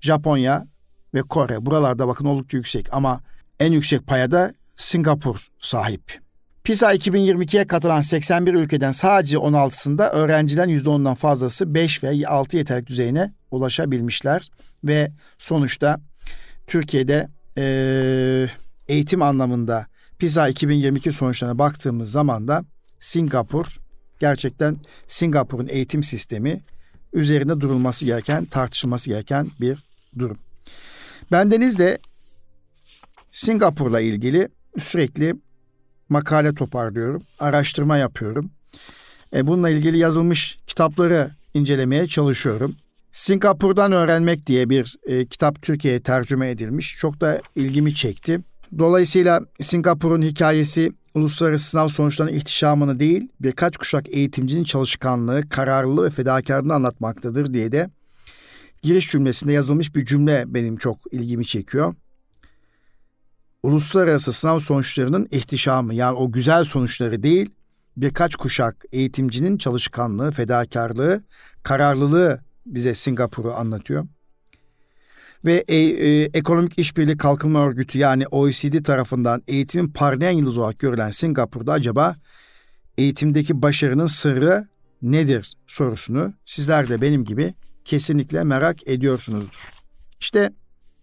Speaker 1: Japonya ve Kore buralarda bakın oldukça yüksek ama en yüksek paya da Singapur sahip. PISA 2022'ye katılan 81 ülkeden sadece 16'sında öğrencilerin %10'dan fazlası 5 ve 6 yeterlik düzeyine ulaşabilmişler. Ve sonuçta Türkiye'de e, eğitim anlamında PISA 2022 sonuçlarına baktığımız zaman da Singapur gerçekten Singapur'un eğitim sistemi üzerinde durulması gereken, tartışılması gereken bir durum. Bendeniz de Singapur'la ilgili sürekli makale toparlıyorum, araştırma yapıyorum. E, bununla ilgili yazılmış kitapları incelemeye çalışıyorum. Singapur'dan öğrenmek diye bir e, kitap Türkiye'ye tercüme edilmiş. Çok da ilgimi çekti. Dolayısıyla Singapur'un hikayesi uluslararası sınav sonuçlarının ihtişamını değil, birkaç kuşak eğitimcinin çalışkanlığı, kararlılığı ve fedakarlığını anlatmaktadır diye de giriş cümlesinde yazılmış bir cümle benim çok ilgimi çekiyor uluslararası sınav sonuçlarının ihtişamı yani o güzel sonuçları değil birkaç kuşak eğitimcinin çalışkanlığı, fedakarlığı, kararlılığı bize Singapur'u anlatıyor. Ve e, e, Ekonomik İşbirliği Kalkınma Örgütü yani OECD tarafından eğitimin parlayan yıldız olarak görülen Singapur'da acaba eğitimdeki başarının sırrı nedir sorusunu sizler de benim gibi kesinlikle merak ediyorsunuzdur. İşte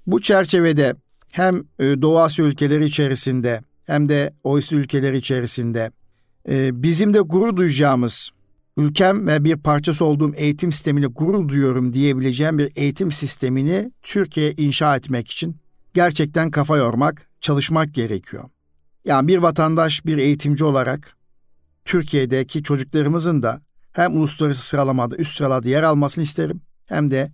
Speaker 1: bu çerçevede hem e, Doğu Asya ülkeleri içerisinde hem de OECD ülkeleri içerisinde e, bizim de gurur duyacağımız ülkem ve bir parçası olduğum eğitim sistemini gurur duyuyorum diyebileceğim bir eğitim sistemini Türkiye inşa etmek için gerçekten kafa yormak, çalışmak gerekiyor. Yani bir vatandaş, bir eğitimci olarak Türkiye'deki çocuklarımızın da hem uluslararası sıralamada üst sıralarda yer almasını isterim hem de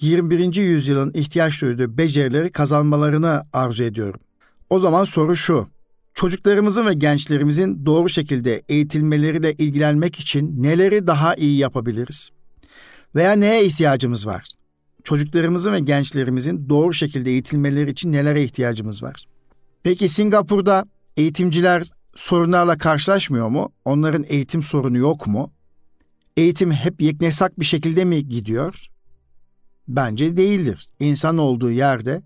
Speaker 1: 21. yüzyılın ihtiyaç duyduğu becerileri kazanmalarını arzu ediyorum. O zaman soru şu. Çocuklarımızın ve gençlerimizin doğru şekilde eğitilmeleriyle ilgilenmek için neleri daha iyi yapabiliriz? Veya neye ihtiyacımız var? Çocuklarımızın ve gençlerimizin doğru şekilde eğitilmeleri için nelere ihtiyacımız var? Peki Singapur'da eğitimciler sorunlarla karşılaşmıyor mu? Onların eğitim sorunu yok mu? Eğitim hep yeknesak bir şekilde mi gidiyor? Bence değildir. İnsan olduğu yerde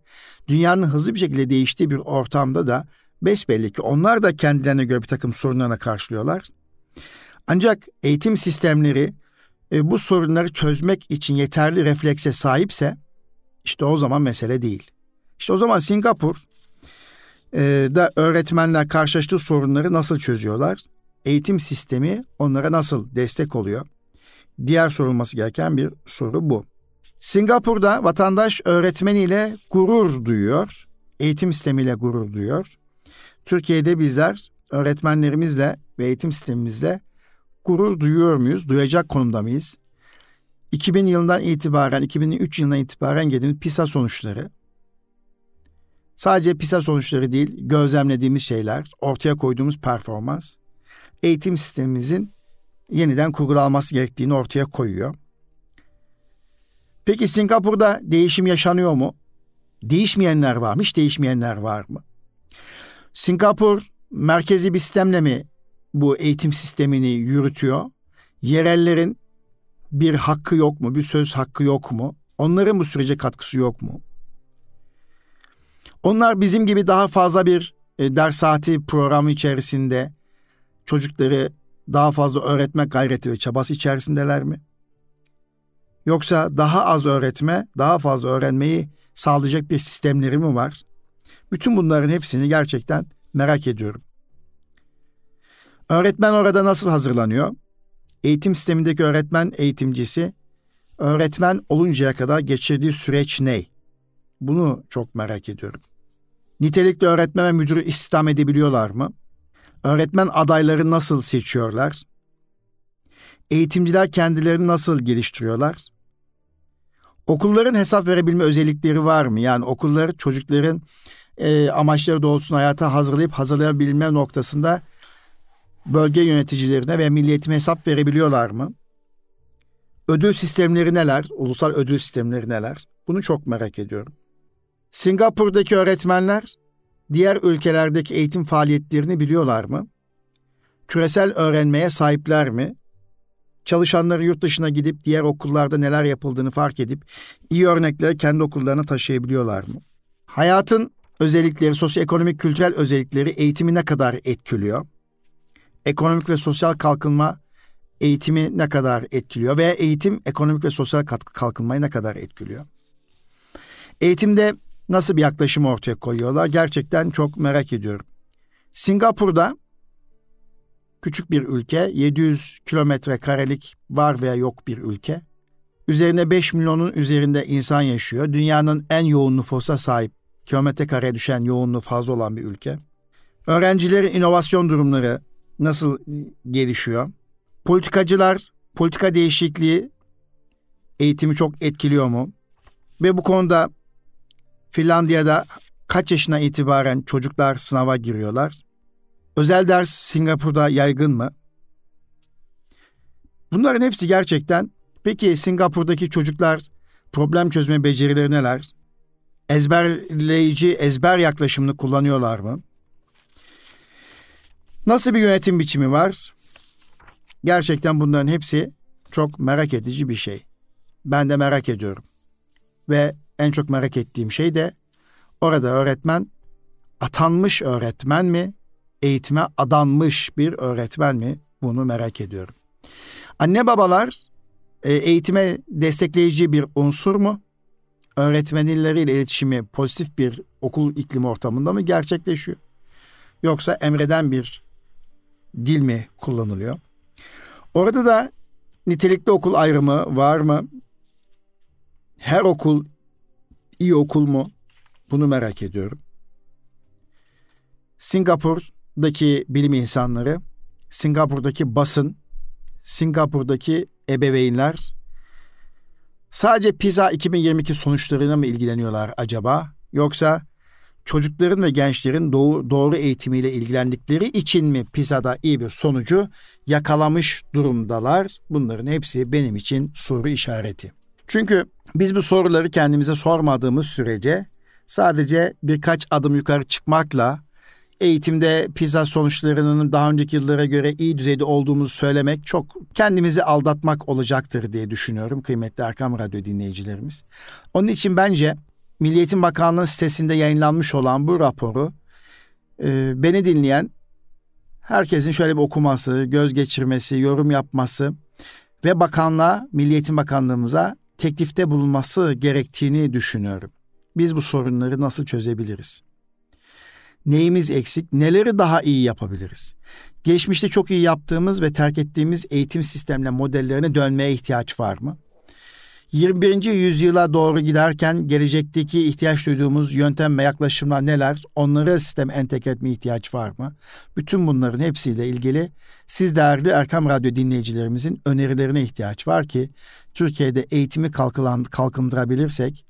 Speaker 1: dünyanın hızlı bir şekilde değiştiği bir ortamda da besbelli ki onlar da kendilerine göre bir takım sorunlarına karşılıyorlar. Ancak eğitim sistemleri e, bu sorunları çözmek için yeterli reflekse sahipse işte o zaman mesele değil. İşte o zaman Singapur e, da öğretmenler karşılaştığı sorunları nasıl çözüyorlar? Eğitim sistemi onlara nasıl destek oluyor? Diğer sorulması gereken bir soru bu. Singapur'da vatandaş öğretmeniyle gurur duyuyor. Eğitim sistemiyle gurur duyuyor. Türkiye'de bizler öğretmenlerimizle ve eğitim sistemimizle gurur duyuyor muyuz? Duyacak konumda mıyız? 2000 yılından itibaren, 2003 yılından itibaren gelen PISA sonuçları, sadece PISA sonuçları değil, gözlemlediğimiz şeyler, ortaya koyduğumuz performans, eğitim sistemimizin yeniden kurgulanması gerektiğini ortaya koyuyor. Peki Singapur'da değişim yaşanıyor mu? Değişmeyenler var mı? Hiç değişmeyenler var mı? Singapur merkezi bir sistemle mi bu eğitim sistemini yürütüyor? Yerellerin bir hakkı yok mu? Bir söz hakkı yok mu? Onların bu sürece katkısı yok mu? Onlar bizim gibi daha fazla bir e, ders saati programı içerisinde çocukları daha fazla öğretme gayreti ve çabası içerisindeler mi? Yoksa daha az öğretme, daha fazla öğrenmeyi sağlayacak bir sistemleri mi var? Bütün bunların hepsini gerçekten merak ediyorum. Öğretmen orada nasıl hazırlanıyor? Eğitim sistemindeki öğretmen eğitimcisi öğretmen oluncaya kadar geçirdiği süreç ne? Bunu çok merak ediyorum. Nitelikli öğretmen ve müdürü istihdam edebiliyorlar mı? Öğretmen adayları nasıl seçiyorlar? Eğitimciler kendilerini nasıl geliştiriyorlar? Okulların hesap verebilme özellikleri var mı? Yani okullar çocukların e, amaçları doğrultusunda hayata hazırlayıp hazırlayabilme noktasında bölge yöneticilerine ve milliyetime hesap verebiliyorlar mı? Ödül sistemleri neler? Ulusal ödül sistemleri neler? Bunu çok merak ediyorum. Singapur'daki öğretmenler diğer ülkelerdeki eğitim faaliyetlerini biliyorlar mı? Küresel öğrenmeye sahipler mi? Çalışanları yurt dışına gidip diğer okullarda neler yapıldığını fark edip iyi örnekleri kendi okullarına taşıyabiliyorlar mı? Hayatın özellikleri, sosyoekonomik kültürel özellikleri eğitimi ne kadar etkiliyor? Ekonomik ve sosyal kalkınma eğitimi ne kadar etkiliyor veya eğitim ekonomik ve sosyal kalkınmayı ne kadar etkiliyor? Eğitimde nasıl bir yaklaşım ortaya koyuyorlar? Gerçekten çok merak ediyorum. Singapur'da küçük bir ülke, 700 kilometre karelik var veya yok bir ülke. Üzerine 5 milyonun üzerinde insan yaşıyor. Dünyanın en yoğun nüfusa sahip, kilometre kare düşen yoğunluğu fazla olan bir ülke. Öğrencilerin inovasyon durumları nasıl gelişiyor? Politikacılar, politika değişikliği eğitimi çok etkiliyor mu? Ve bu konuda Finlandiya'da kaç yaşına itibaren çocuklar sınava giriyorlar? Özel ders Singapur'da yaygın mı? Bunların hepsi gerçekten peki Singapur'daki çocuklar problem çözme becerileri neler? Ezberleyici ezber yaklaşımını kullanıyorlar mı? Nasıl bir yönetim biçimi var? Gerçekten bunların hepsi çok merak edici bir şey. Ben de merak ediyorum. Ve en çok merak ettiğim şey de orada öğretmen atanmış öğretmen mi, eğitime adanmış bir öğretmen mi? Bunu merak ediyorum. Anne babalar e, eğitime destekleyici bir unsur mu? Öğretmenleriyle iletişimi pozitif bir okul iklim ortamında mı gerçekleşiyor? Yoksa emreden bir dil mi kullanılıyor? Orada da nitelikli okul ayrımı var mı? Her okul iyi okul mu? Bunu merak ediyorum. Singapur'daki bilim insanları, Singapur'daki basın, Singapur'daki ebeveynler sadece PISA 2022 sonuçlarına mı ilgileniyorlar acaba? Yoksa çocukların ve gençlerin doğru, doğru eğitimiyle ilgilendikleri için mi PISA'da iyi bir sonucu yakalamış durumdalar? Bunların hepsi benim için soru işareti. Çünkü biz bu soruları kendimize sormadığımız sürece sadece birkaç adım yukarı çıkmakla eğitimde PISA sonuçlarının daha önceki yıllara göre iyi düzeyde olduğumuzu söylemek çok kendimizi aldatmak olacaktır diye düşünüyorum kıymetli Erkam Radyo dinleyicilerimiz. Onun için bence Milliyetin Bakanlığı sitesinde yayınlanmış olan bu raporu e, beni dinleyen herkesin şöyle bir okuması, göz geçirmesi, yorum yapması ve bakanlığa, Milliyetin Bakanlığımıza teklifte bulunması gerektiğini düşünüyorum. Biz bu sorunları nasıl çözebiliriz? Neyimiz eksik? Neleri daha iyi yapabiliriz? Geçmişte çok iyi yaptığımız ve terk ettiğimiz eğitim sistemle modellerine dönmeye ihtiyaç var mı? 21. yüzyıla doğru giderken gelecekteki ihtiyaç duyduğumuz yöntem ve yaklaşımlar neler? Onları sisteme entegre etme ihtiyaç var mı? Bütün bunların hepsiyle ilgili siz değerli Erkam Radyo dinleyicilerimizin önerilerine ihtiyaç var ki Türkiye'de eğitimi kalkılan, kalkındırabilirsek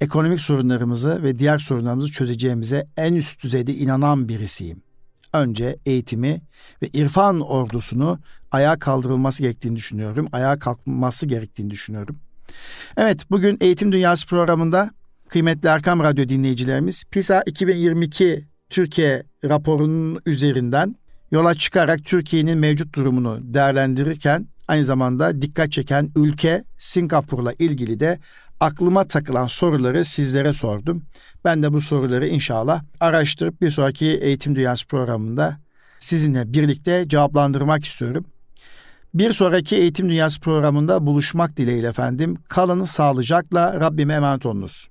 Speaker 1: ekonomik sorunlarımızı ve diğer sorunlarımızı çözeceğimize en üst düzeyde inanan birisiyim. Önce eğitimi ve irfan ordusunu ayağa kaldırılması gerektiğini düşünüyorum. Ayağa kalkması gerektiğini düşünüyorum. Evet bugün Eğitim Dünyası programında kıymetli Erkam Radyo dinleyicilerimiz PISA 2022 Türkiye raporunun üzerinden yola çıkarak Türkiye'nin mevcut durumunu değerlendirirken aynı zamanda dikkat çeken ülke Singapur'la ilgili de aklıma takılan soruları sizlere sordum. Ben de bu soruları inşallah araştırıp bir sonraki Eğitim Dünyası programında sizinle birlikte cevaplandırmak istiyorum. Bir sonraki Eğitim Dünyası programında buluşmak dileğiyle efendim. Kalın sağlıcakla Rabbime emanet olunuz.